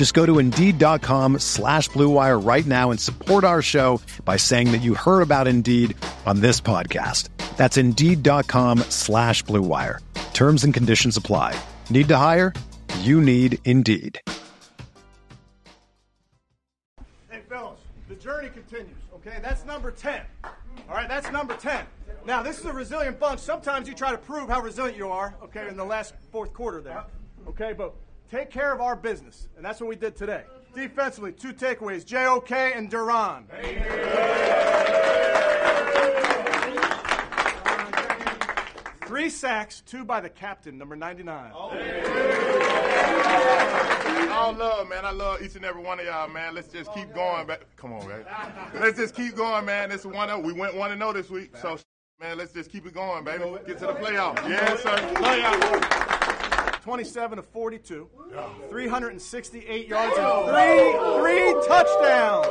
Just go to Indeed.com slash BlueWire right now and support our show by saying that you heard about Indeed on this podcast. That's Indeed.com slash BlueWire. Terms and conditions apply. Need to hire? You need Indeed. Hey, fellas, the journey continues, okay? That's number 10. All right, that's number 10. Now, this is a resilient bunch. Sometimes you try to prove how resilient you are, okay, in the last fourth quarter there. Okay, but take care of our business, and that's what we did today. Defensively, two takeaways JOK and Duron. Three sacks, two by the captain, number 99. All love, man. I love each and every one of y'all, man. Let's just keep going. Back. Come on, man. Let's just keep going, man. This is one up. We went one and zero this week, so man, let's just keep it going, baby. Get to the playoffs. Yes, sir. Playoffs. 27 to 42, 368 yards and three, three touchdowns.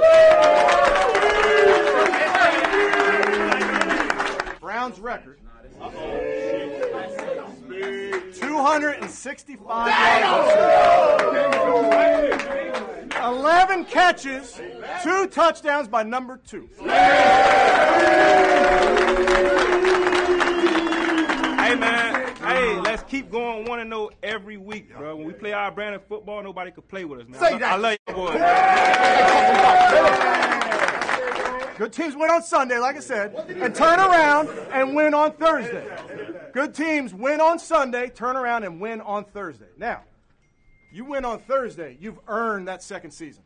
Browns record. 265 yards. 11 catches, two touchdowns by number two. Hey man, hey, let's keep going one and zero every week, bro. When we play our brand of football, nobody can play with us, man. Say I, that. I love you, boys. Good teams win on Sunday, like I said, and turn around and win on Thursday. Good teams win on Sunday, turn around and win on Thursday. Now, you win on Thursday, you've earned that second season.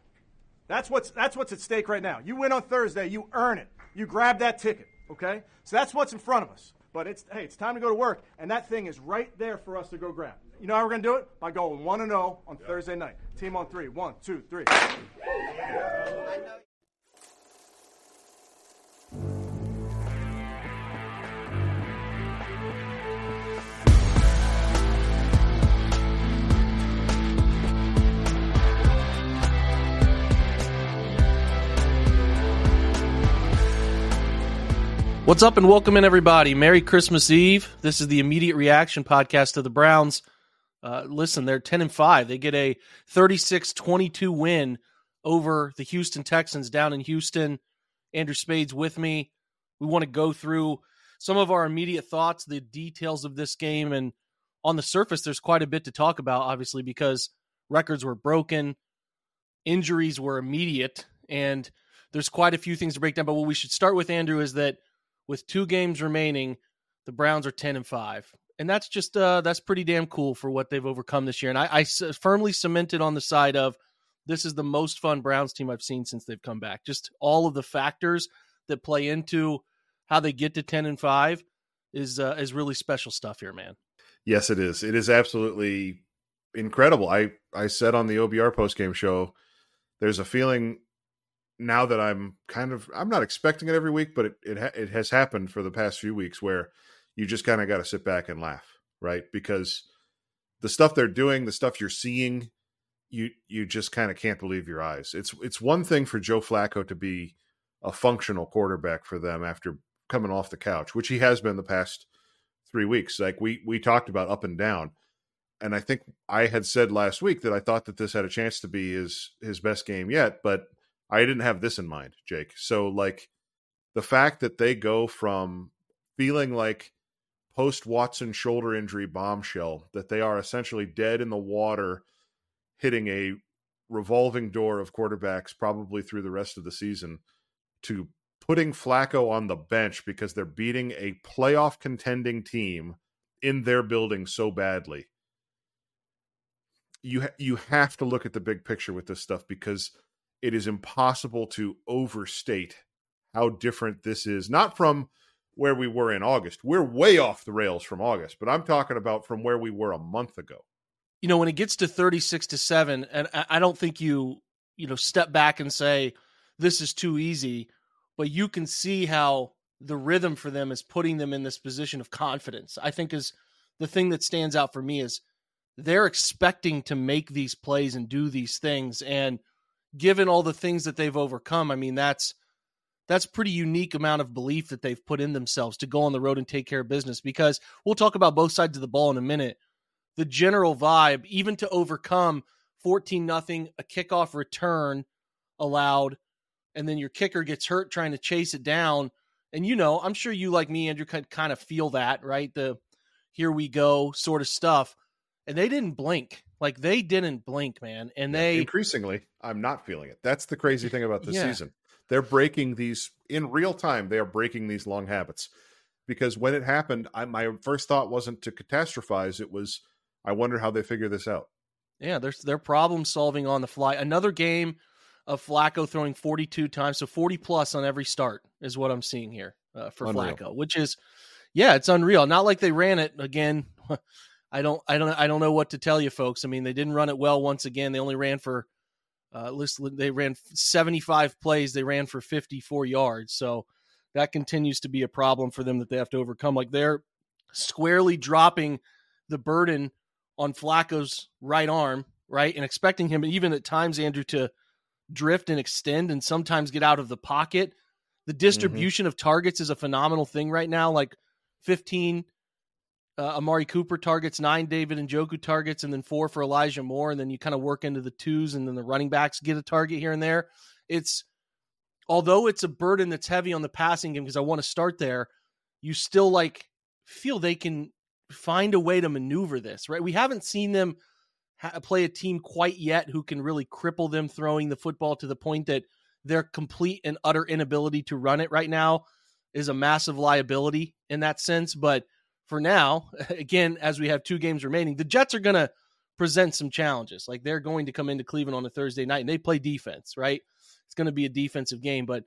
That's what's that's what's at stake right now. You win on Thursday, you earn it. You grab that ticket, okay? So that's what's in front of us. But it's hey, it's time to go to work, and that thing is right there for us to go grab. You know how we're gonna do it? By going one and zero on Thursday night. Team on three. One, two, three. What's up and welcome in everybody. Merry Christmas Eve. This is the immediate reaction podcast to the Browns. Uh, listen, they're 10 and 5. They get a 36-22 win over the Houston Texans down in Houston. Andrew Spades with me. We want to go through some of our immediate thoughts, the details of this game and on the surface there's quite a bit to talk about obviously because records were broken, injuries were immediate and there's quite a few things to break down but what we should start with Andrew is that with two games remaining, the Browns are ten and five, and that's just uh, that's pretty damn cool for what they've overcome this year. And I, I firmly cemented on the side of this is the most fun Browns team I've seen since they've come back. Just all of the factors that play into how they get to ten and five is uh, is really special stuff here, man. Yes, it is. It is absolutely incredible. I I said on the OBR post game show, there's a feeling now that I'm kind of I'm not expecting it every week, but it it, ha- it has happened for the past few weeks where you just kind of got to sit back and laugh, right? Because the stuff they're doing, the stuff you're seeing, you you just kind of can't believe your eyes. It's it's one thing for Joe Flacco to be a functional quarterback for them after coming off the couch, which he has been the past three weeks. Like we we talked about up and down, and I think I had said last week that I thought that this had a chance to be his his best game yet, but I didn't have this in mind, Jake. So like the fact that they go from feeling like post Watson shoulder injury bombshell that they are essentially dead in the water, hitting a revolving door of quarterbacks probably through the rest of the season to putting Flacco on the bench because they're beating a playoff contending team in their building so badly. You ha- you have to look at the big picture with this stuff because it is impossible to overstate how different this is. Not from where we were in August. We're way off the rails from August, but I'm talking about from where we were a month ago. You know, when it gets to 36 to 7 and I don't think you, you know, step back and say this is too easy, but you can see how the rhythm for them is putting them in this position of confidence. I think is the thing that stands out for me is they're expecting to make these plays and do these things and given all the things that they've overcome, I mean that's that's pretty unique amount of belief that they've put in themselves to go on the road and take care of business because we'll talk about both sides of the ball in a minute. The general vibe, even to overcome 14 nothing, a kickoff return allowed, and then your kicker gets hurt trying to chase it down. And you know, I'm sure you like me, Andrew, could kind of feel that, right? The here we go sort of stuff. And they didn't blink. Like they didn't blink, man. And they increasingly, I'm not feeling it. That's the crazy thing about this yeah. season they're breaking these in real time. They are breaking these long habits because when it happened, I, my first thought wasn't to catastrophize. It was, I wonder how they figure this out. Yeah, they're they're problem solving on the fly. Another game of Flacco throwing 42 times, so 40 plus on every start is what I'm seeing here uh, for unreal. Flacco, which is, yeah, it's unreal. Not like they ran it again. I don't, I don't, I don't know what to tell you, folks. I mean, they didn't run it well once again. They only ran for uh, they ran 75 plays. They ran for 54 yards. So that continues to be a problem for them that they have to overcome. Like they're squarely dropping the burden on Flacco's right arm, right, and expecting him even at times, Andrew, to drift and extend and sometimes get out of the pocket. The mm-hmm. distribution mm-hmm. of targets is a phenomenal thing right now. Like 15 uh, Amari Cooper targets, nine David Njoku targets, and then four for Elijah Moore, and then you kind of work into the twos, and then the running backs get a target here and there. It's although it's a burden that's heavy on the passing game because I want to start there. You still like feel they can find a way to maneuver this, right? We haven't seen them ha- play a team quite yet who can really cripple them throwing the football to the point that their complete and utter inability to run it right now is a massive liability in that sense, but for now, again, as we have two games remaining, the Jets are going to present some challenges. Like they're going to come into Cleveland on a Thursday night and they play defense, right? It's going to be a defensive game. But,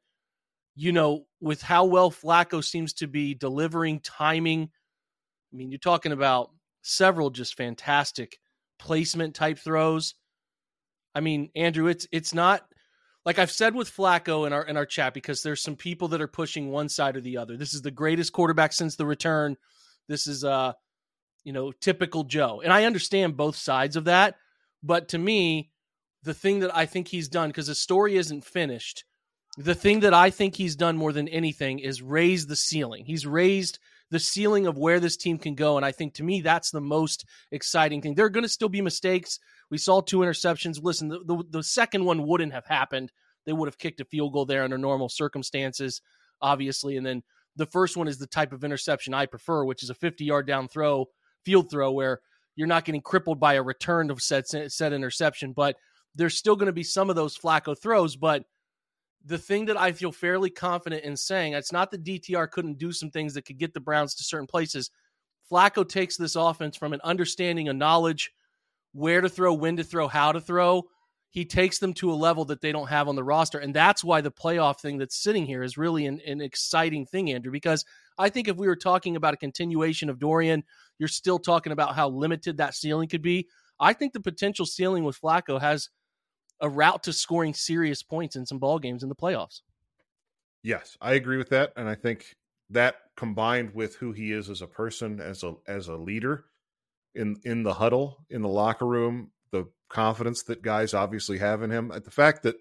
you know, with how well Flacco seems to be delivering timing, I mean, you're talking about several just fantastic placement type throws. I mean, Andrew, it's it's not like I've said with Flacco in our in our chat because there's some people that are pushing one side or the other. This is the greatest quarterback since the return. This is uh you know typical Joe. And I understand both sides of that, but to me, the thing that I think he's done because the story isn't finished, the thing that I think he's done more than anything is raise the ceiling. He's raised the ceiling of where this team can go. And I think to me, that's the most exciting thing. There are going to still be mistakes. We saw two interceptions. Listen, the, the, the, second one wouldn't have happened. They would have kicked a field goal there under normal circumstances, obviously. And then the first one is the type of interception I prefer, which is a 50 yard down throw, field throw, where you're not getting crippled by a return of set, set interception. But there's still going to be some of those Flacco throws. But the thing that I feel fairly confident in saying, it's not that DTR couldn't do some things that could get the Browns to certain places. Flacco takes this offense from an understanding, a knowledge, where to throw, when to throw, how to throw, he takes them to a level that they don't have on the roster. And that's why the playoff thing that's sitting here is really an, an exciting thing, Andrew, because I think if we were talking about a continuation of Dorian, you're still talking about how limited that ceiling could be. I think the potential ceiling with Flacco has a route to scoring serious points in some ball games in the playoffs. Yes, I agree with that, and I think that combined with who he is as a person, as a as a leader in in the huddle, in the locker room, confidence that guys obviously have in him. Uh, the fact that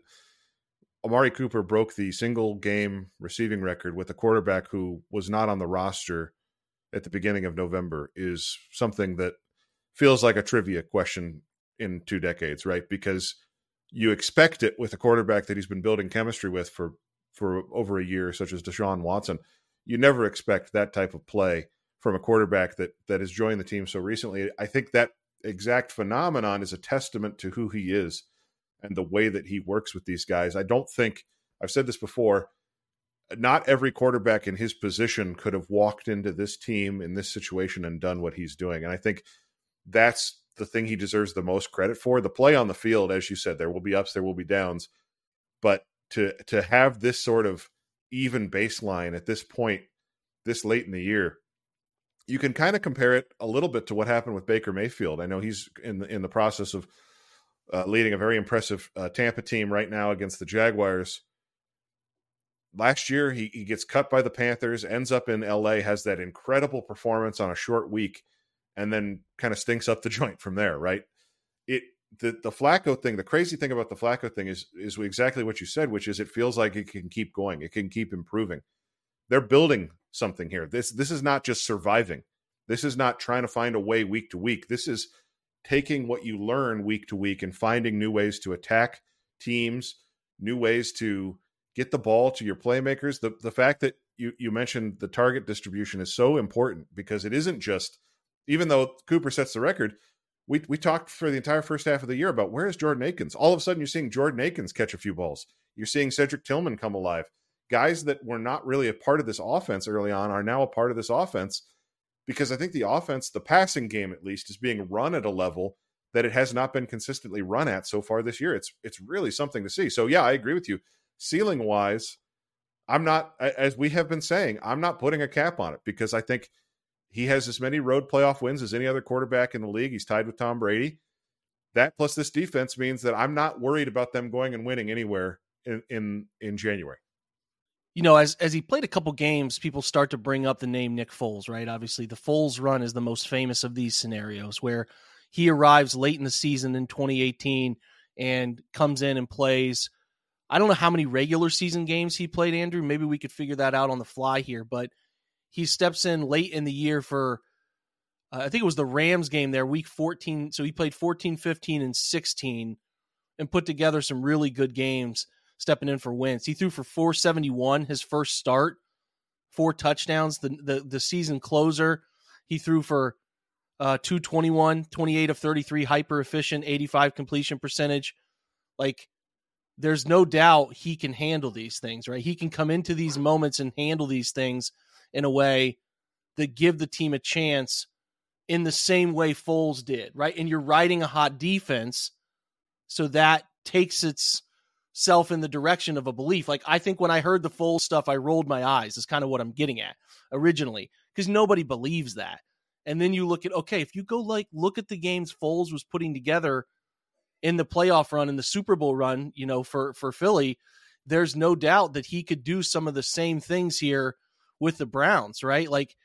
Amari Cooper broke the single game receiving record with a quarterback who was not on the roster at the beginning of November is something that feels like a trivia question in two decades, right? Because you expect it with a quarterback that he's been building chemistry with for for over a year, such as Deshaun Watson. You never expect that type of play from a quarterback that that has joined the team so recently. I think that exact phenomenon is a testament to who he is and the way that he works with these guys. I don't think I've said this before. not every quarterback in his position could have walked into this team in this situation and done what he's doing. And I think that's the thing he deserves the most credit for. The play on the field, as you said, there will be ups, there will be downs, but to to have this sort of even baseline at this point, this late in the year, you can kind of compare it a little bit to what happened with Baker Mayfield. I know he's in the in the process of uh, leading a very impressive uh, Tampa team right now against the Jaguars. Last year, he, he gets cut by the Panthers, ends up in LA, has that incredible performance on a short week, and then kind of stinks up the joint from there, right? It the the Flacco thing, the crazy thing about the Flacco thing is is exactly what you said, which is it feels like it can keep going, it can keep improving. They're building something here. This this is not just surviving. This is not trying to find a way week to week. This is taking what you learn week to week and finding new ways to attack teams, new ways to get the ball to your playmakers. The the fact that you you mentioned the target distribution is so important because it isn't just even though Cooper sets the record, we we talked for the entire first half of the year about where is Jordan Akins. All of a sudden, you're seeing Jordan Akins catch a few balls. You're seeing Cedric Tillman come alive. Guys that were not really a part of this offense early on are now a part of this offense because I think the offense, the passing game at least, is being run at a level that it has not been consistently run at so far this year. It's it's really something to see. So yeah, I agree with you. Ceiling wise, I'm not as we have been saying, I'm not putting a cap on it because I think he has as many road playoff wins as any other quarterback in the league. He's tied with Tom Brady. That plus this defense means that I'm not worried about them going and winning anywhere in in, in January. You know, as as he played a couple games, people start to bring up the name Nick Foles, right? Obviously, the Foles run is the most famous of these scenarios where he arrives late in the season in 2018 and comes in and plays. I don't know how many regular season games he played, Andrew. Maybe we could figure that out on the fly here, but he steps in late in the year for uh, I think it was the Rams game there, week 14. So he played 14, 15, and 16 and put together some really good games stepping in for Wentz. He threw for 471 his first start, four touchdowns. The the, the season closer, he threw for uh, 221, 28 of 33, hyper efficient, 85 completion percentage. Like, there's no doubt he can handle these things, right? He can come into these moments and handle these things in a way that give the team a chance in the same way Foles did, right? And you're riding a hot defense, so that takes itself in the direction of a belief. Like I think when I heard the Foles stuff, I rolled my eyes. Is kind of what I'm getting at originally, because nobody believes that. And then you look at okay, if you go like look at the games Foles was putting together in the playoff run and the Super Bowl run, you know, for for Philly, there's no doubt that he could do some of the same things here with the Browns, right? Like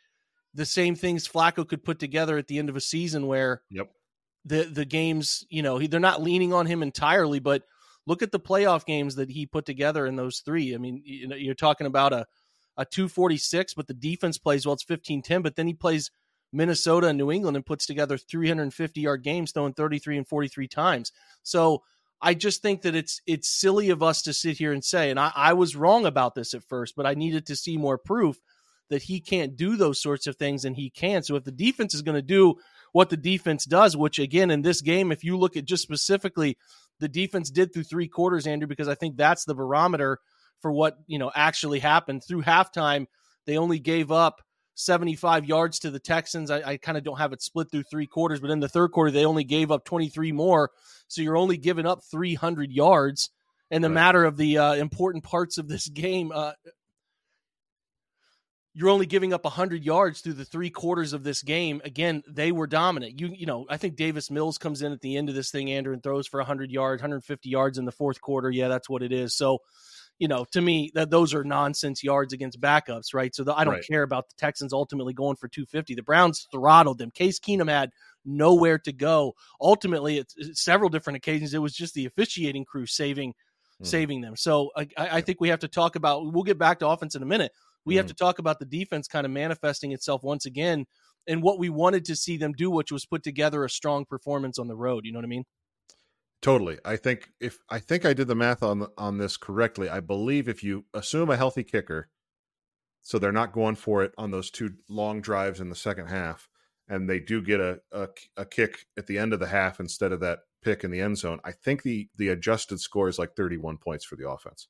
the same things Flacco could put together at the end of a season where yep. the the games, you know, he, they're not leaning on him entirely, but look at the playoff games that he put together in those three. I mean, you know, you're talking about a a 246, but the defense plays well. It's 15-10, but then he plays Minnesota and New England and puts together 350 yard games, throwing 33 and 43 times. So I just think that it's it's silly of us to sit here and say, and I, I was wrong about this at first, but I needed to see more proof that he can't do those sorts of things and he can. So if the defense is going to do what the defense does, which again in this game, if you look at just specifically the defense did through three quarters, Andrew, because I think that's the barometer for what you know actually happened through halftime. They only gave up 75 yards to the Texans. I, I kind of don't have it split through three quarters, but in the third quarter, they only gave up 23 more. So you're only giving up 300 yards. In the right. matter of the uh, important parts of this game, uh, you're only giving up 100 yards through the three quarters of this game. Again, they were dominant. You you know, I think Davis Mills comes in at the end of this thing, Andrew, and throws for 100 yards, 150 yards in the fourth quarter. Yeah, that's what it is. So you know, to me, that those are nonsense yards against backups, right? So the, I don't right. care about the Texans ultimately going for 250. The Browns throttled them. Case Keenum had nowhere to go. Ultimately, it's, it's several different occasions. It was just the officiating crew saving mm. saving them. So I, I, think we have to talk about. We'll get back to offense in a minute. We mm. have hmm. to talk about the defense kind of manifesting itself once again and what we wanted to see them do, which was put together a strong performance on the road. You know what I mean? Totally. I think if I think I did the math on on this correctly, I believe if you assume a healthy kicker, so they're not going for it on those two long drives in the second half, and they do get a, a, a kick at the end of the half instead of that pick in the end zone. I think the the adjusted score is like 31 points for the offense.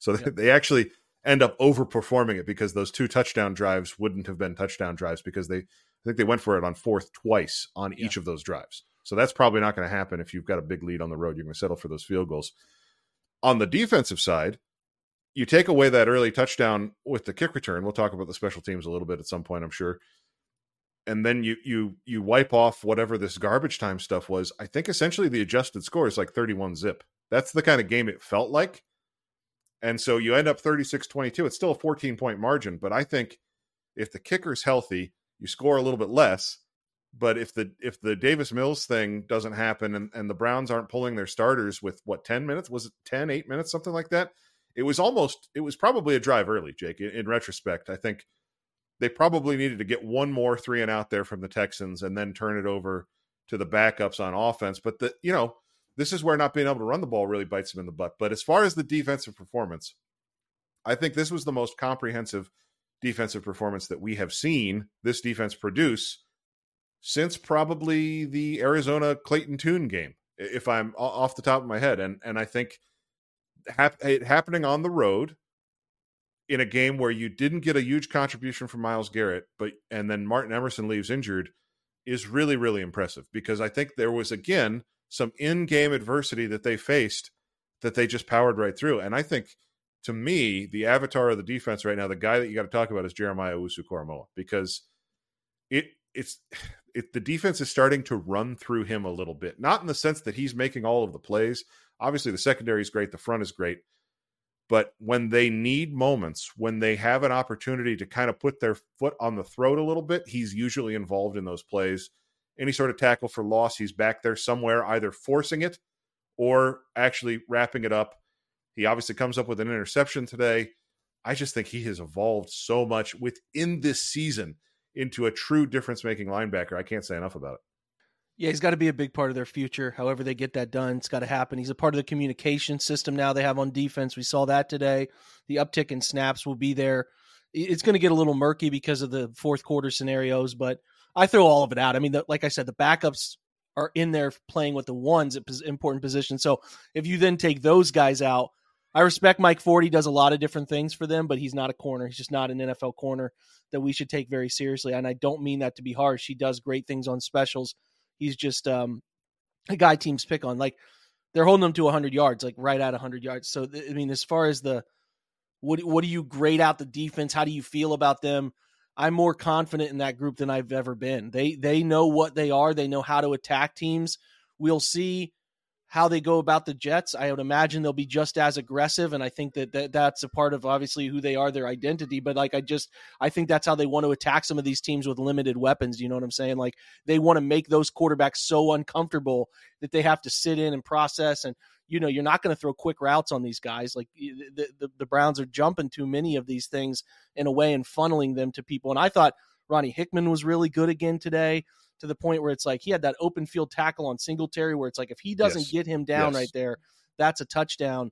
So they actually end up overperforming it because those two touchdown drives wouldn't have been touchdown drives because they I think they went for it on fourth twice on each of those drives. So that's probably not going to happen if you've got a big lead on the road. You're going to settle for those field goals. On the defensive side, you take away that early touchdown with the kick return. We'll talk about the special teams a little bit at some point, I'm sure. And then you you you wipe off whatever this garbage time stuff was. I think essentially the adjusted score is like 31 zip. That's the kind of game it felt like. And so you end up 36-22. It's still a 14 point margin, but I think if the kicker's healthy, you score a little bit less. But if the if the Davis Mills thing doesn't happen and, and the Browns aren't pulling their starters with what 10 minutes, was it 10, 8 minutes, something like that? It was almost it was probably a drive early, Jake, in, in retrospect. I think they probably needed to get one more three and out there from the Texans and then turn it over to the backups on offense. But the you know, this is where not being able to run the ball really bites them in the butt. But as far as the defensive performance, I think this was the most comprehensive defensive performance that we have seen this defense produce since probably the Arizona Clayton Tune game, if I'm off the top of my head. And and I think it happening on the road in a game where you didn't get a huge contribution from Myles Garrett, but and then Martin Emerson leaves injured is really really impressive because I think there was again some in-game adversity that they faced that they just powered right through. And I think to me, the avatar of the defense right now, the guy that you got to talk about is Jeremiah Owusu-Koramoah because it it's it, the defense is starting to run through him a little bit. Not in the sense that he's making all of the plays. Obviously, the secondary is great, the front is great. But when they need moments, when they have an opportunity to kind of put their foot on the throat a little bit, he's usually involved in those plays. Any sort of tackle for loss, he's back there somewhere, either forcing it or actually wrapping it up. He obviously comes up with an interception today. I just think he has evolved so much within this season into a true difference making linebacker. I can't say enough about it. Yeah, he's got to be a big part of their future. However, they get that done, it's got to happen. He's a part of the communication system now they have on defense. We saw that today. The uptick in snaps will be there. It's going to get a little murky because of the fourth quarter scenarios, but I throw all of it out. I mean, the, like I said, the backups are in there playing with the ones at important positions. So if you then take those guys out, I respect Mike Ford. He does a lot of different things for them, but he's not a corner. He's just not an NFL corner that we should take very seriously. And I don't mean that to be harsh. He does great things on specials. He's just um, a guy teams pick on. Like they're holding him to 100 yards, like right at 100 yards. So I mean, as far as the what what do you grade out the defense? How do you feel about them? I'm more confident in that group than I've ever been. They they know what they are. They know how to attack teams. We'll see how they go about the Jets, I would imagine they'll be just as aggressive, and I think that, that that's a part of obviously who they are, their identity. But like I just, I think that's how they want to attack some of these teams with limited weapons. You know what I'm saying? Like they want to make those quarterbacks so uncomfortable that they have to sit in and process. And you know, you're not going to throw quick routes on these guys. Like the, the the Browns are jumping too many of these things in a way and funneling them to people. And I thought Ronnie Hickman was really good again today to the point where it's like he had that open field tackle on Singletary where it's like if he doesn't yes. get him down yes. right there, that's a touchdown.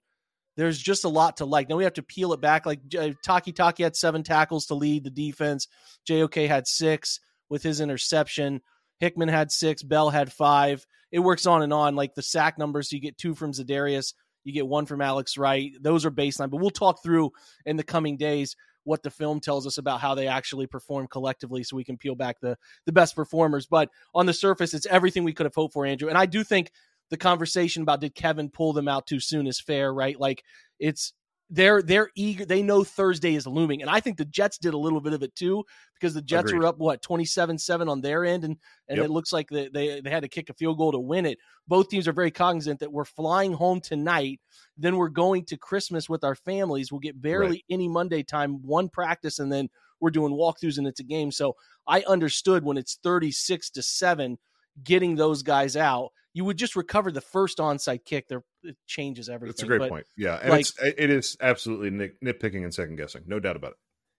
There's just a lot to like. Now we have to peel it back. Like Takitaki had seven tackles to lead the defense. JOK had six with his interception. Hickman had six. Bell had five. It works on and on. Like the sack numbers, so you get two from Za'Darius, you get one from Alex Wright. Those are baseline, but we'll talk through in the coming days what the film tells us about how they actually perform collectively so we can peel back the the best performers. But on the surface it's everything we could have hoped for andrew. And i do think the conversation about did kevin pull them out too soon is fair right? Like it's they're they're eager. They know Thursday is looming, and I think the Jets did a little bit of it too because the Jets Agreed. were up what twenty seven seven on their end, and and yep. it looks like they, they they had to kick a field goal to win it. Both teams are very cognizant that we're flying home tonight, then we're going to Christmas with our families. We'll get barely right. any Monday time, one practice, and then we're doing walkthroughs and it's a game. So I understood when it's thirty six to seven, getting those guys out you would just recover the first onside kick. There, it changes everything. That's a great but, point. Yeah, and like, it's it is absolutely nit, nitpicking and second guessing, no doubt about it.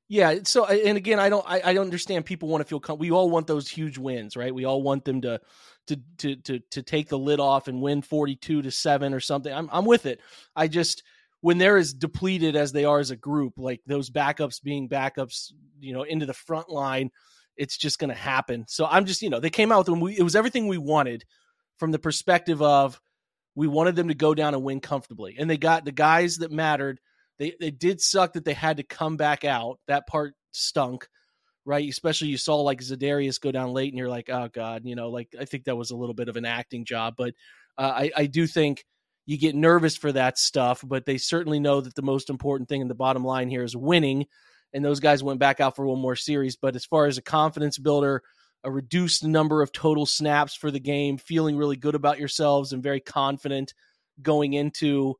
Yeah. So, and again, I don't, I, I don't understand. People want to feel. Com- we all want those huge wins, right? We all want them to, to, to, to, to take the lid off and win forty-two to seven or something. I'm, I'm with it. I just when they're as depleted as they are as a group, like those backups being backups, you know, into the front line, it's just going to happen. So I'm just, you know, they came out with them. We, it was everything we wanted from the perspective of we wanted them to go down and win comfortably. And they got the guys that mattered. They it did suck that they had to come back out. That part stunk, right? Especially you saw like Za'Darius go down late, and you're like, oh god, you know, like I think that was a little bit of an acting job, but uh, I I do think you get nervous for that stuff, but they certainly know that the most important thing in the bottom line here is winning. And those guys went back out for one more series. But as far as a confidence builder, a reduced number of total snaps for the game, feeling really good about yourselves and very confident going into,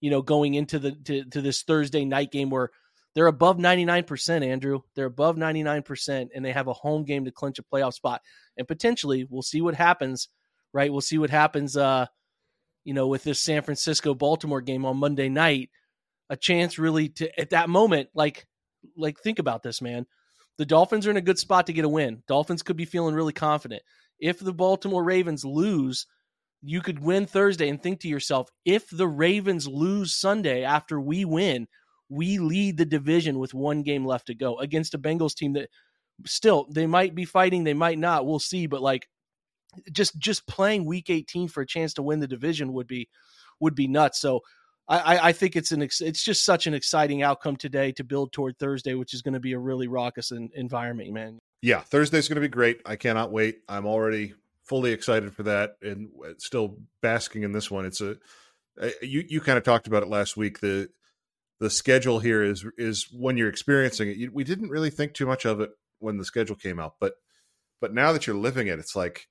you know, going into the to, to this Thursday night game where they're above 99%, Andrew. They're above 99%, and they have a home game to clinch a playoff spot. And potentially, we'll see what happens, right? We'll see what happens uh, you know, with this San Francisco Baltimore game on Monday night, a chance really to at that moment, like like think about this, man. The Dolphins are in a good spot to get a win. Dolphins could be feeling really confident. If the Baltimore Ravens lose, you could win Thursday and think to yourself, if the Ravens lose Sunday after we win, we lead the division with one game left to go against a Bengals team that still they might be fighting, they might not. We'll see, but like just just playing week 18 for a chance to win the division would be would be nuts. So I, I think it's an it's just such an exciting outcome today to build toward Thursday, which is going to be a really raucous environment, man. Yeah, Thursday's going to be great. I cannot wait. I'm already fully excited for that, and still basking in this one. It's a uh, you you kind of talked about it last week. The the schedule here is is when you're experiencing it. we didn't really think too much of it when the schedule came out, but but now that you're living it, it's like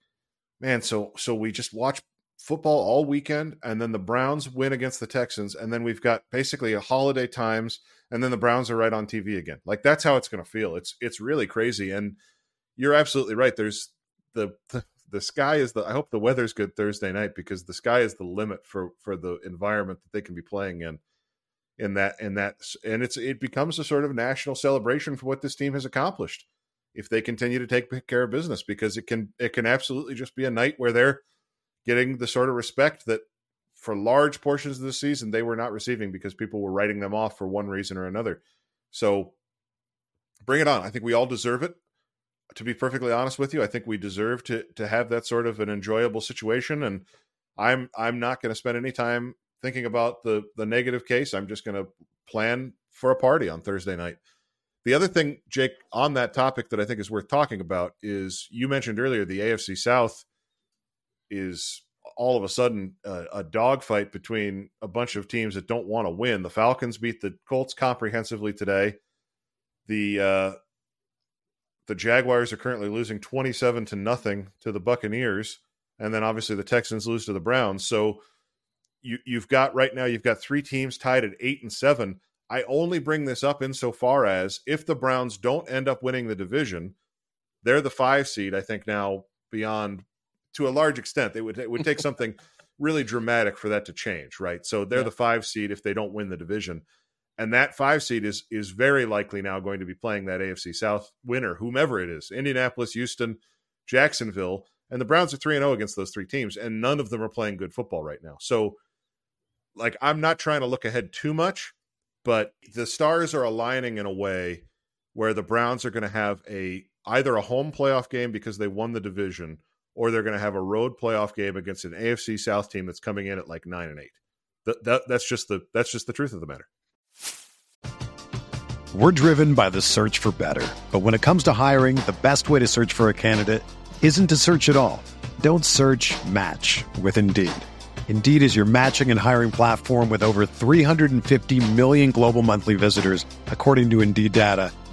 man, so so we just watch football all weekend, and then the Browns win against the Texans, and then we've got basically a holiday times, and then the Browns are right on TV again. Like that's how it's going to feel. It's it's really crazy, and you're absolutely right. There's the, the the sky is the. I hope the weather's good Thursday night because the sky is the limit for for the environment that they can be playing in. In that in that and it's it becomes a sort of national celebration for what this team has accomplished if they continue to take care of business because it can it can absolutely just be a night where they're getting the sort of respect that for large portions of the season they were not receiving because people were writing them off for one reason or another. So bring it on. I think we all deserve it. To be perfectly honest with you, I think we deserve to to have that sort of an enjoyable situation and I'm I'm not going to spend any time thinking about the the negative case. I'm just going to plan for a party on Thursday night. The other thing, Jake, on that topic that I think is worth talking about is you mentioned earlier the AFC South is all of a sudden a, dogfight between a bunch of teams that don't want to win. The Falcons beat the Colts comprehensively today. The uh, the Jaguars are currently losing twenty seven to nothing to the Buccaneers, and then obviously the Texans lose to the Browns. So you you've got right now you've got three teams tied at eight and seven I only bring this up insofar as if the Browns don't end up winning the division, they're the five seed. I think now beyond to a large extent, They would it would take something really dramatic for that to change, right? So they're yeah. the five seed if they don't win the division, and that five seed is is very likely now going to be playing that AFC South winner, whomever it is, Indianapolis, Houston, Jacksonville, and the Browns are three and zero oh against those three teams, and none of them are playing good football right now. So, like, I'm not trying to look ahead too much but the stars are aligning in a way where the Browns are going to have a either a home playoff game because they won the division, or they're going to have a road playoff game against an AFC South team that's coming in at like nine and eight. That, that that's just the that's just the truth of the matter. We're driven by the search for better, but when it comes to hiring, the best way to search for a candidate isn't to search at all. Don't search. Match with Indeed. Indeed is your matching and hiring platform with over 350 million global monthly visitors, according to Indeed data,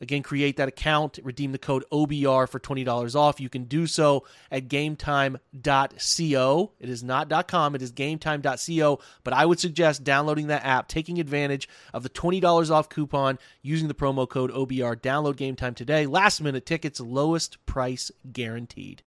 Again, create that account, redeem the code OBR for $20 off. You can do so at gametime.co. It is not .com, it is gametime.co, but I would suggest downloading that app, taking advantage of the $20 off coupon using the promo code OBR. Download GameTime today. Last minute tickets, lowest price guaranteed.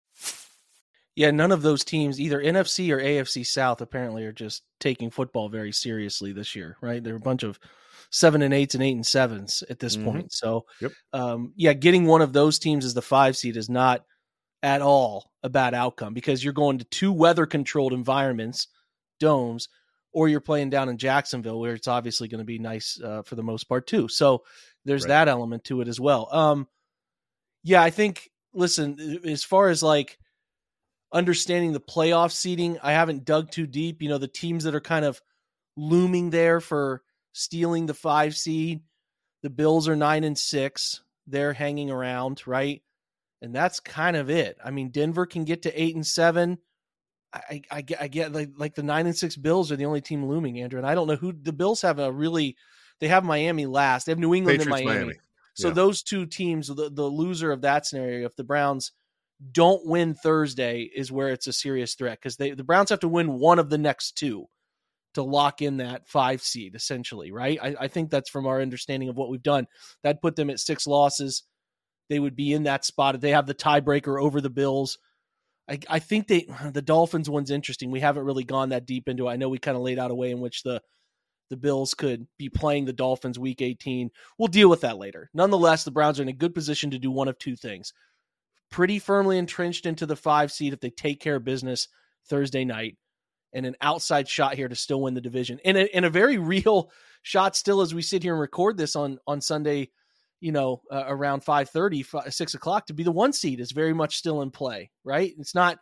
Yeah, none of those teams, either NFC or AFC South, apparently are just taking football very seriously this year, right? They're a bunch of seven and eights and eight and sevens at this mm-hmm. point. So, yep. um, yeah, getting one of those teams as the five seed is not at all a bad outcome because you're going to two weather controlled environments, domes, or you're playing down in Jacksonville where it's obviously going to be nice uh, for the most part too. So there's right. that element to it as well. Um, yeah, I think. Listen, as far as like understanding the playoff seeding, I haven't dug too deep. You know, the teams that are kind of looming there for stealing the five seed. The Bills are nine and six. They're hanging around, right? And that's kind of it. I mean, Denver can get to eight and seven. I, I, I get like, like the nine and six Bills are the only team looming, Andrew. And I don't know who the Bills have a really. They have Miami last. They have New England Patriots, and Miami. Miami. So those two teams, the, the loser of that scenario, if the Browns don't win Thursday, is where it's a serious threat because they the Browns have to win one of the next two to lock in that five seed, essentially, right? I, I think that's from our understanding of what we've done. That put them at six losses. They would be in that spot. if They have the tiebreaker over the Bills. I, I think they the Dolphins one's interesting. We haven't really gone that deep into it. I know we kind of laid out a way in which the the Bills could be playing the Dolphins week 18. We'll deal with that later. Nonetheless, the Browns are in a good position to do one of two things. Pretty firmly entrenched into the five seed if they take care of business Thursday night and an outside shot here to still win the division. And a, and a very real shot still as we sit here and record this on on Sunday, you know, uh, around 5:30, 6 o'clock to be the one seed is very much still in play, right? It's not,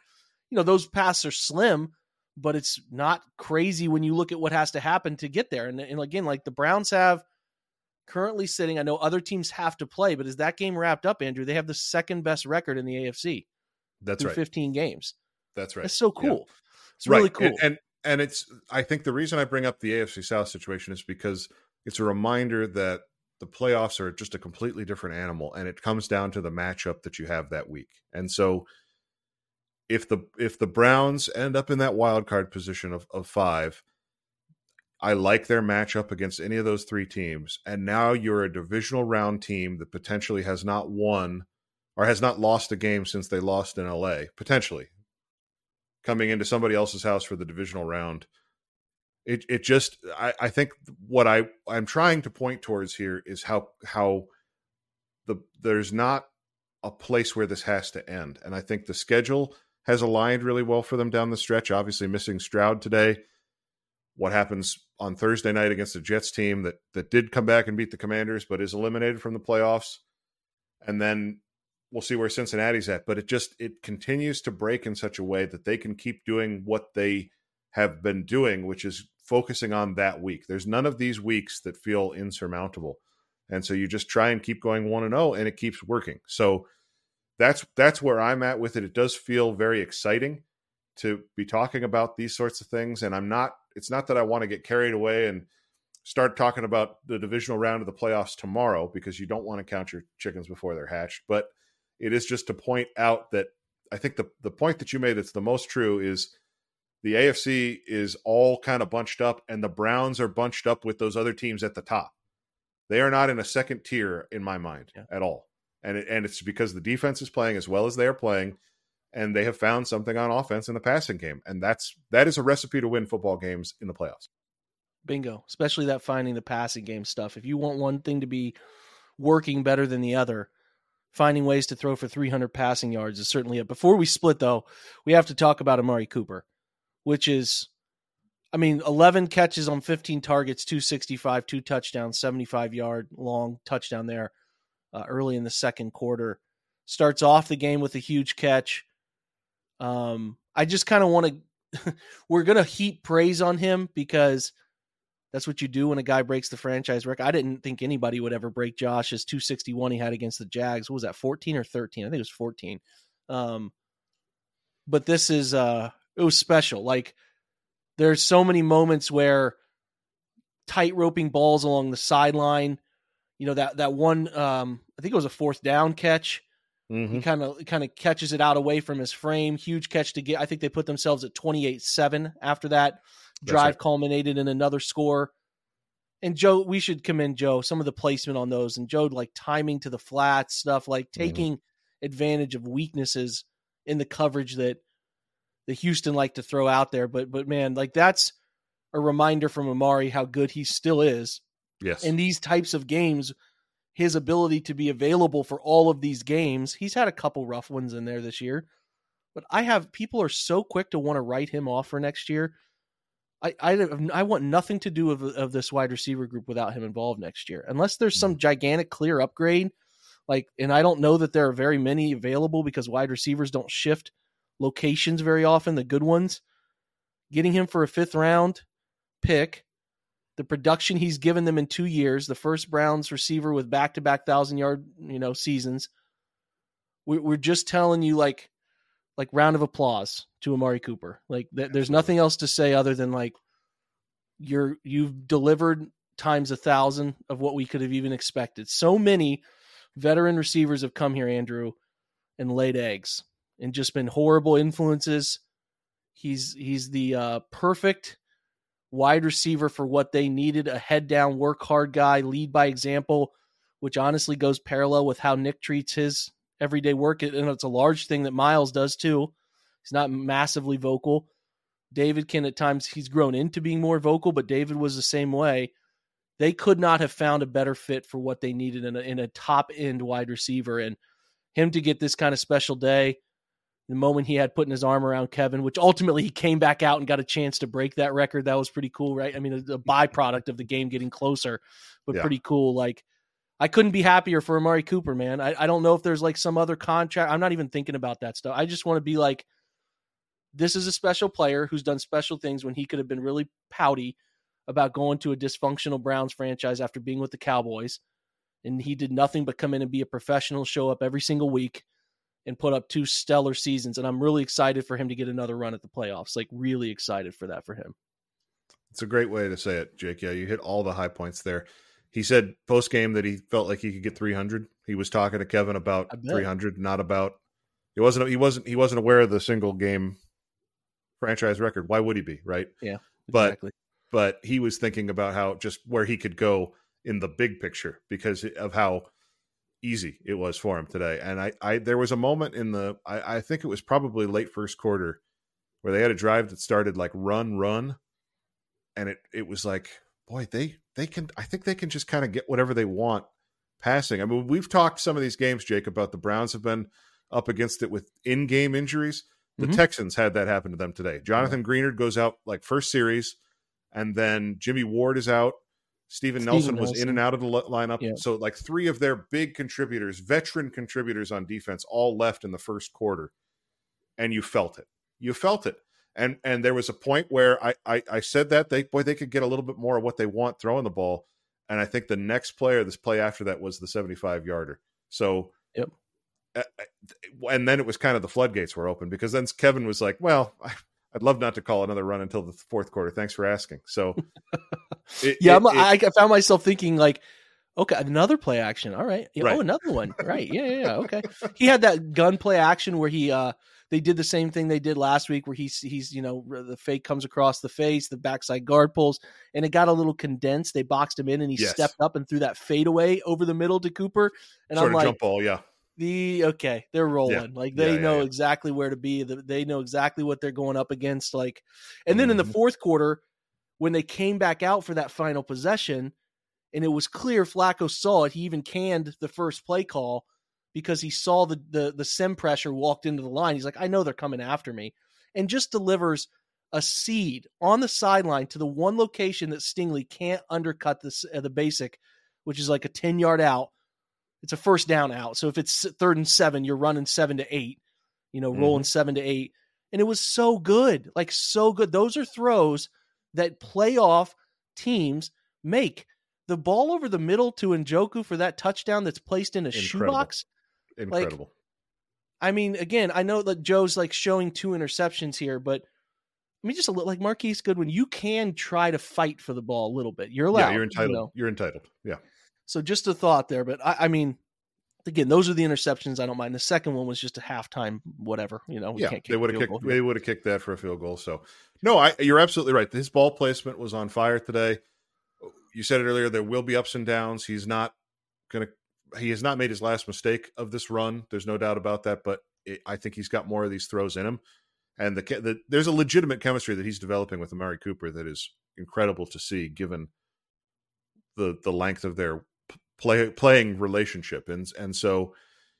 you know, those paths are slim, but it's not crazy when you look at what has to happen to get there. And, and again, like the Browns have currently sitting, I know other teams have to play, but is that game wrapped up, Andrew, they have the second best record in the AFC. That's right. 15 games. That's right. That's so cool. Yeah. It's right. really cool. And, and and it's I think the reason I bring up the AFC South situation is because it's a reminder that the playoffs are just a completely different animal and it comes down to the matchup that you have that week. And so if the if the Browns end up in that wild card position of, of five, I like their matchup against any of those three teams. And now you're a divisional round team that potentially has not won or has not lost a game since they lost in LA, potentially coming into somebody else's house for the divisional round. It it just I, I think what I I'm trying to point towards here is how how the there's not a place where this has to end. And I think the schedule has aligned really well for them down the stretch. Obviously missing Stroud today. What happens on Thursday night against the Jets team that that did come back and beat the Commanders but is eliminated from the playoffs. And then we'll see where Cincinnati's at, but it just it continues to break in such a way that they can keep doing what they have been doing, which is focusing on that week. There's none of these weeks that feel insurmountable. And so you just try and keep going 1 and 0 and it keeps working. So that's that's where I'm at with it. It does feel very exciting to be talking about these sorts of things and I'm not it's not that I want to get carried away and start talking about the divisional round of the playoffs tomorrow because you don't want to count your chickens before they're hatched, but it is just to point out that I think the the point that you made that's the most true is the AFC is all kind of bunched up, and the Browns are bunched up with those other teams at the top. They are not in a second tier in my mind yeah. at all, and it, and it's because the defense is playing as well as they are playing, and they have found something on offense in the passing game, and that's that is a recipe to win football games in the playoffs. Bingo, especially that finding the passing game stuff. If you want one thing to be working better than the other, finding ways to throw for 300 passing yards is certainly it. Before we split, though, we have to talk about Amari Cooper, which is, I mean, 11 catches on 15 targets, 265, two touchdowns, 75 yard long touchdown there uh, early in the second quarter. Starts off the game with a huge catch. Um, I just kind of want to, we're going to heap praise on him because – that's what you do when a guy breaks the franchise record. I didn't think anybody would ever break Josh's 261 he had against the Jags. What was that, 14 or 13? I think it was 14. Um, but this is uh it was special. Like there's so many moments where tight roping balls along the sideline. You know that that one um I think it was a fourth down catch. Mm-hmm. He kind of kind of catches it out away from his frame. Huge catch to get. I think they put themselves at 28-7 after that drive right. culminated in another score. And Joe, we should commend Joe some of the placement on those, and Joe like timing to the flats stuff, like mm-hmm. taking mm-hmm. advantage of weaknesses in the coverage that the Houston like to throw out there. But but man, like that's a reminder from Amari how good he still is. Yes. In these types of games, his ability to be available for all of these games. He's had a couple rough ones in there this year, but I have people are so quick to want to write him off for next year. I, I, I want nothing to do of, of this wide receiver group without him involved next year, unless there's some mm. gigantic clear upgrade. Like, and I don't know that there are very many available because wide receivers don't shift locations very often. The good ones, getting him for a fifth round pick, the production he's given them in two years, the first Browns receiver with back to back thousand yard you know seasons. We, we're just telling you like like round of applause to Amari Cooper. Like th- there's nothing else to say other than like you're you've delivered times a thousand of what we could have even expected. So many veteran receivers have come here, Andrew, and laid eggs and just been horrible influences. He's he's the uh, perfect wide receiver for what they needed a head down, work hard guy, lead by example, which honestly goes parallel with how Nick treats his everyday work. And it's a large thing that Myles does too. He's not massively vocal. David can at times he's grown into being more vocal, but David was the same way. They could not have found a better fit for what they needed in a, in a top end wide receiver, and him to get this kind of special day. The moment he had putting his arm around Kevin, which ultimately he came back out and got a chance to break that record, that was pretty cool, right? I mean, a, a byproduct of the game getting closer, but yeah. pretty cool. Like I couldn't be happier for Amari Cooper, man. I, I don't know if there's like some other contract. I'm not even thinking about that stuff. I just want to be like, this is a special player who's done special things when he could have been really pouty about going to a dysfunctional Browns franchise after being with the Cowboys. And he did nothing but come in and be a professional, show up every single week and put up two stellar seasons. And I'm really excited for him to get another run at the playoffs. Like, really excited for that for him. It's a great way to say it, Jake. Yeah, you hit all the high points there. He said post game that he felt like he could get 300. He was talking to Kevin about 300, not about. He wasn't. He wasn't. He wasn't aware of the single game franchise record. Why would he be? Right. Yeah. Exactly. But but he was thinking about how just where he could go in the big picture because of how easy it was for him today. And I, I there was a moment in the I, I think it was probably late first quarter where they had a drive that started like run, run. And it it was like, boy, they they can I think they can just kind of get whatever they want passing. I mean, we've talked some of these games, Jake, about the Browns have been up against it with in-game injuries. The Mhm. Texans had that happen to them today. Jonathan Greenard goes out like first series, and then Jimmy Ward is out. Steven Steven Nelson was in and out of the lineup. Yeah. So like three of their big contributors, veteran contributors on defense, all left in the first quarter, and you felt it. You felt it. And and there was a point where I I, I said that they boy they could get a little bit more of what they want throwing the ball. And I think the next player, this play after that, was the 75 yarder. So, Yep. uh, and then it was kind of the floodgates were open because then Kevin was like, "Well, I'd love not to call another run until the fourth quarter. Thanks for asking." So, it- Yeah, it- it- I, I found myself thinking like, okay, another play action. All right. Yeah, Right. Oh, another one. Right. Yeah, yeah, yeah. Okay. He had that gun play action where he uh they did the same thing they did last week where he's he's you know the fake comes across the face, the backside guard pulls, and it got a little condensed. They boxed him in and he Yes. stepped up and threw that fadeaway over the middle to Cooper. And sort I'm like, jump ball, yeah. the okay, they're rolling. Like they yeah, know yeah. exactly where to be. They know exactly what they're going up against. Like, and then in the Mhm. fourth quarter, when they came back out for that final possession, and it was clear Flacco saw it. He even canned the first play call because he saw the the the sim pressure walked into the line. He's like, I know they're coming after me, and just delivers a seed on the sideline to the one location that Stingley can't undercut this uh, the basic, which is like a ten yard out. It's a first down out. So if it's third and seven, you're running seven to eight, you know, rolling seven to eight. And it was so good, like so good. Those are throws that playoff teams make. The ball over the middle to Njoku for that touchdown that's placed in a Incredible. shoebox. Incredible. I mean, again, I know that Joe's like showing two interceptions here, but I mean, just a little like Marquise Goodwin, you can try to fight for the ball a little bit. You're allowed. yeah, you're you entitled. know. You're entitled. Yeah. So just a thought there, but I, I mean, again, those are the interceptions. I don't mind. The second one was just a halftime, whatever. You know, we yeah, can't kick they would have kicked. They would have kicked that for a field goal. So, no, I, you're absolutely right. His ball placement was on fire today. You said it earlier. There will be ups and downs. He's not going to. He has not made his last mistake of this run. There's no doubt about that. But it, I think he's got more of these throws in him, and the, the there's a legitimate chemistry that he's developing with Amari Cooper that is incredible to see, given the the length of their play playing relationship. And and so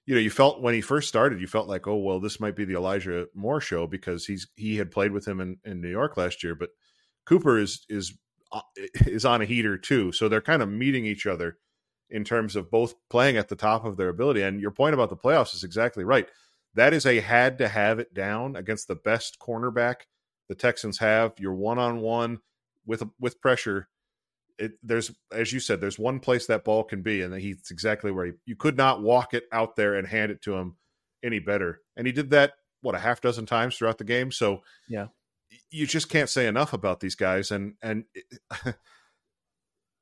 you know, you felt when he first started, you felt like, oh well, this might be the Elijah Moore show because he's he had played with him in, in New York last year, but Cooper is is uh, is on a heater too, so they're kind of meeting each other in terms of both playing at the top of their ability. And your point about the playoffs is exactly right. That is a had to have it down against the best cornerback the Texans have. You're one on one with with pressure. It, there's as you said, there's one place that ball can be, and he's exactly where he, you could not walk it out there and hand it to him any better. And he did that what a half dozen times throughout the game. So Yeah. you just can't say enough about these guys. And and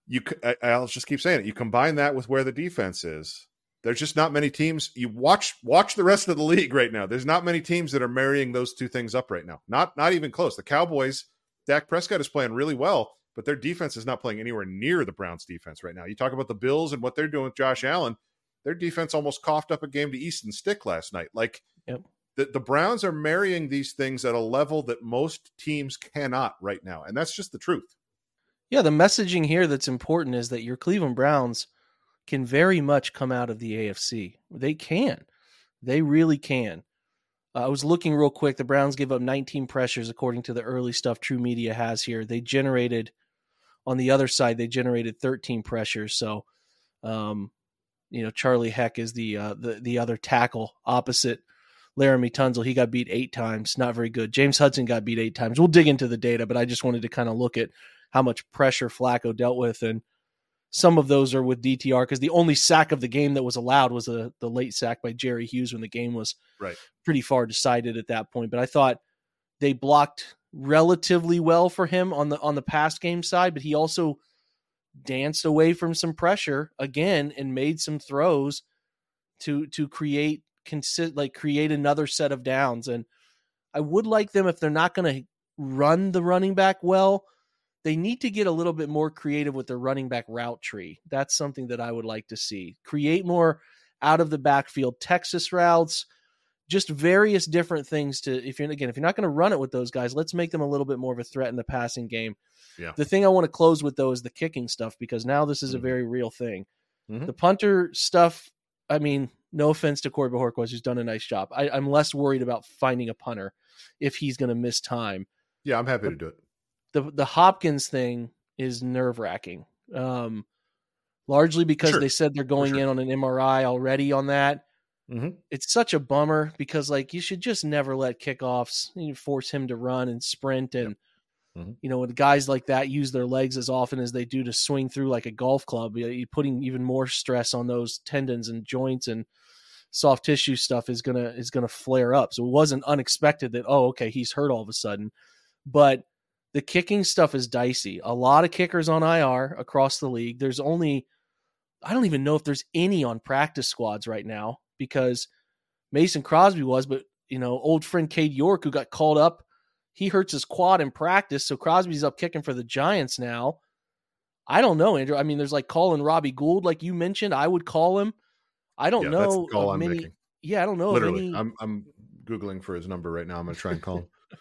you, I, I'll just keep saying it. You combine that with where the defense is. There's just not many teams. You watch watch the rest of the league right now. There's not many teams that are marrying those two things up right now. Not not even close. The Cowboys, Dak Prescott is playing really well, but their defense is not playing anywhere near the Browns defense right now. You talk about the Bills and what they're doing with Josh Allen. Their defense almost coughed up a game to Easton Stick last night. Like Yep. the, the Browns are marrying these things at a level that most teams cannot right now. And that's just the truth. Yeah, the messaging here that's important is that your Cleveland Browns can very much come out of the AFC. They can. They really can. Uh, I was looking real quick. The Browns gave up 19 pressures according to the early stuff TruMedia has here. They generated on the other side, they generated 13 pressures. So um, you know, Charlie Heck is the uh, the the other tackle opposite Laremy Tunsil. He got beat eight times, not very good. James Hudson got beat eight times. We'll dig into the data, but I just wanted to kind of look at how much pressure Flacco dealt with, and some of those are with DTR because the only sack of the game that was allowed was a, the late sack by Jerry Hughes when the game was Right. pretty far decided at that point. But I thought they blocked relatively well for him on the on the past game side, but he also danced away from some pressure again and made some throws to to create consi- like create another set of downs and I would like them if they're not going to run the running back well they need to get a little bit more creative with their running back route tree that's something that I would like to see create more out of the backfield Texas routes, just various different things to if you're again if you're not going to run it with those guys, let's make them a little bit more of a threat in the passing game. Yeah. The thing I want to close with though is the kicking stuff because now this is a Mhm. very real thing. Mhm. The punter stuff, I mean, no offense to Corey Bojorquez, who's done a nice job. I, I'm less worried about finding a punter if he's going to miss time. Yeah, I'm happy to do it. The the Hopkins thing is nerve wracking. Um, largely because Sure. they said they're going sure. in on an MRI already on that. Mhm. It's such a bummer because like you should just never let kickoffs you force him to run and sprint and Mhm. you know when guys like that use their legs as often as they do to swing through like a golf club, you- you're putting even more stress on those tendons and joints and soft tissue stuff is gonna is gonna flare up. So it wasn't unexpected that oh okay he's hurt all of a sudden, but the kicking stuff is dicey. A lot of kickers on IR across the league. There's only I don't even know if there's any on practice squads right now because Mason Crosby was, but you know, old friend Cade York who got called up, he hurts his quad in practice, so Crosby's up kicking for the Giants now. I don't know, Andrew. I mean, there's like calling Robbie Gould, like you mentioned. I would call him. I don't Yeah, that's know the call of I'm many. making. Yeah, I don't know. Literally, any, I'm I'm googling for his number right now. I'm going to try and call him.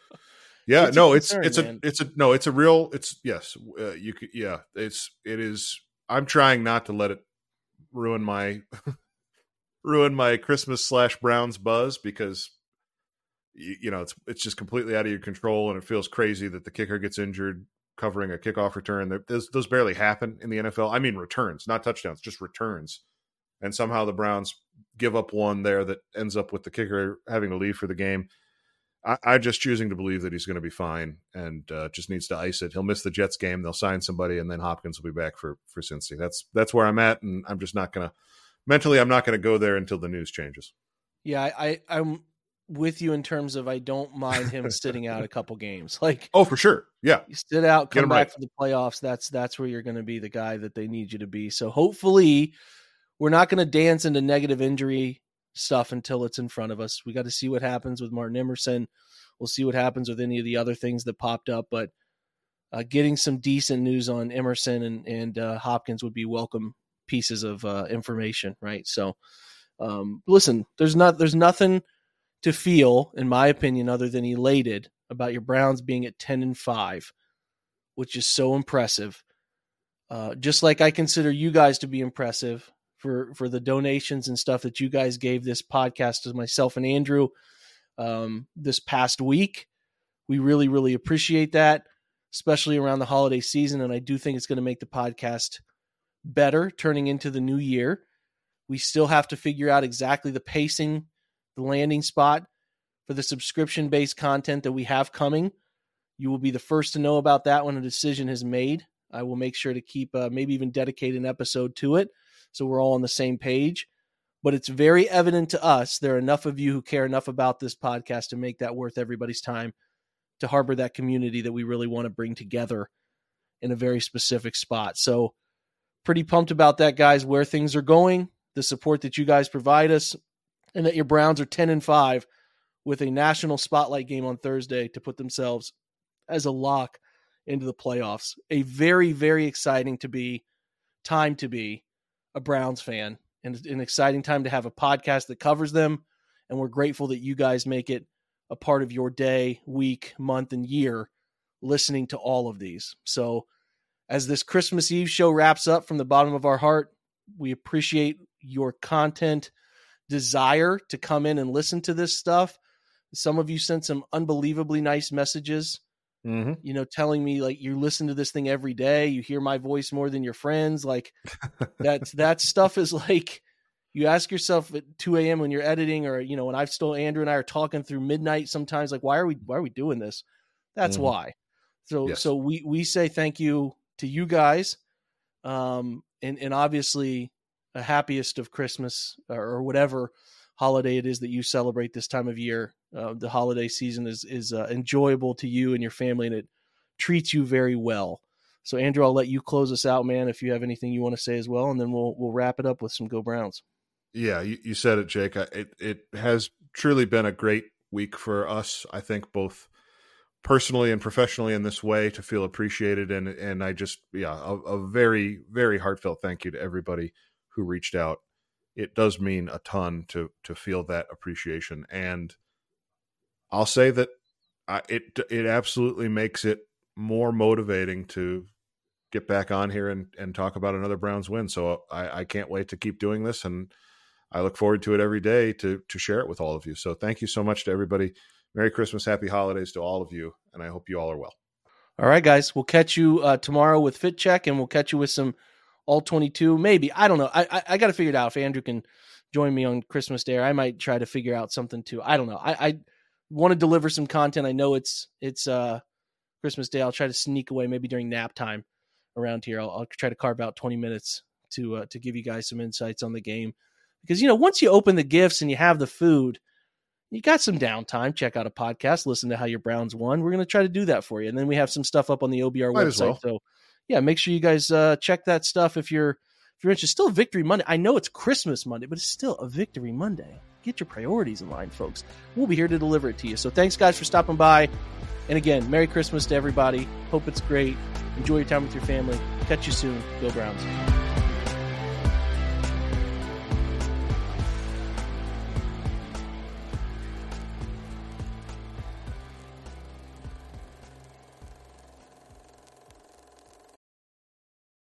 Yeah, It's no, it's concern, it's man. a it's a no, it's a real it's yes, uh, you could yeah, it's it is. I'm trying not to let it ruin my ruin my Christmas slash Browns buzz because you, you know it's it's just completely out of your control and it feels crazy that the kicker gets injured covering a kickoff return. There- Those those barely happen in the NFL. I mean returns, not touchdowns, just returns. And somehow the Browns give up one there that ends up with the kicker having to leave for the game. I, I'm just choosing to believe that he's going to be fine and uh, just needs to ice it. He'll miss the Jets game. They'll sign somebody, and then Hopkins will be back for for Cincy. That's that's where I'm at, and I'm just not going to mentally. I'm not going to go there until the news changes. yeah, I, I I'm with you in terms of I don't mind him sitting out a couple games. Like Oh, for sure. Yeah, you sit out, come back right. for the playoffs. That's that's where you're going to be the guy that they need you to be. So hopefully, we're not going to dance into negative injury stuff until it's in front of us. We got to see what happens with Martin Emerson. We'll see what happens with any of the other things that popped up, but uh, getting some decent news on Emerson and and uh, Hopkins would be welcome pieces of uh, information, right? So, um, listen, there's not there's nothing to feel, in my opinion, other than elated about your Browns being at ten and five, which is so impressive. Uh, just like I consider you guys to be impressive for for the donations and stuff that you guys gave this podcast to myself and Andrew um, this past week. We really, really appreciate that, especially around the holiday season. And I do think it's going to make the podcast better turning into the new year. We still have to figure out exactly the pacing, the landing spot for the subscription based content that we have coming. You will be the first to know about that when a decision is made. I will make sure to keep, uh, maybe even dedicate an episode to it so we're all on the same page. But it's very evident to us there are enough of you who care enough about this podcast to make that worth everybody's time to harbor that community that we really want to bring together in a very specific spot. So, pretty pumped about that, guys, where things are going, the support that you guys provide us, and that your Browns are 10 and 5 with a national spotlight game on Thursday to put themselves as a lock into the playoffs. A very, very exciting to be time to be a Browns fan and an exciting time to have a podcast that covers them. And we're grateful that you guys make it a part of your day, week, month, and year listening to all of these. So, as this Christmas Eve show wraps up from the bottom of our heart, we appreciate your content desire to come in and listen to this stuff. Some of you sent some unbelievably nice messages, Mm-hmm. you know, telling me like you listen to this thing every day, you hear my voice more than your friends. Like that's that stuff is like you ask yourself at 2 a.m. when you're editing, or you know, when I've still Andrew and I are talking through midnight sometimes, like, why are we why are we doing this? That's Mhm. why. So Yes. so we we say thank you to you guys. Um and, and obviously a happiest of Christmas or, or whatever holiday it is that you celebrate this time of year. Uh, the holiday season is is uh, enjoyable to you and your family, and it treats you very well. So, Andrew, I'll let you close us out, man. If you have anything you want to say as well, and then we'll we'll wrap it up with some Go Browns. Yeah, you, you said it, Jake. I- It it has truly been a great week for us. I think both personally and professionally in this way to feel appreciated and and I just yeah a, a very very heartfelt thank you to everybody who reached out it does mean a ton to to feel that appreciation. And I'll say that I, it it absolutely makes it more motivating to get back on here and, and talk about another Browns win. So I, I can't wait to keep doing this, and I look forward to it every day to to share it with all of you. So thank you so much to everybody. Merry Christmas, Happy Holidays to all of you, and I hope you all are well. All right, guys, we'll catch you uh, tomorrow with Fit Check, and we'll catch you with some all 22 maybe. I don't know. I i, I got to figure it out. If andrew can join me on christmas day i might try to figure out something too. I don't know. I i want to deliver some content. I know it's it's uh christmas day. I'll try to sneak away maybe during nap time around here. I'll, I'll try to carve out 20 minutes to uh, to give you guys some insights on the game. Because you know once you open the gifts and you have the food you got some downtime. Check out a podcast. Listen to how your browns won. We're going to try to do that for you. And then we have some stuff up on the obr Might website well. so yeah, make sure you guys uh, check that stuff if you're if you're interested. Still Victory Monday. I know it's Christmas Monday, but it's still a Victory Monday. Get your priorities in line, folks. We'll be here to deliver it to you. So thanks, guys, for stopping by. And again, Merry Christmas to everybody. Hope it's great. Enjoy your time with your family. Catch you soon. Go Browns.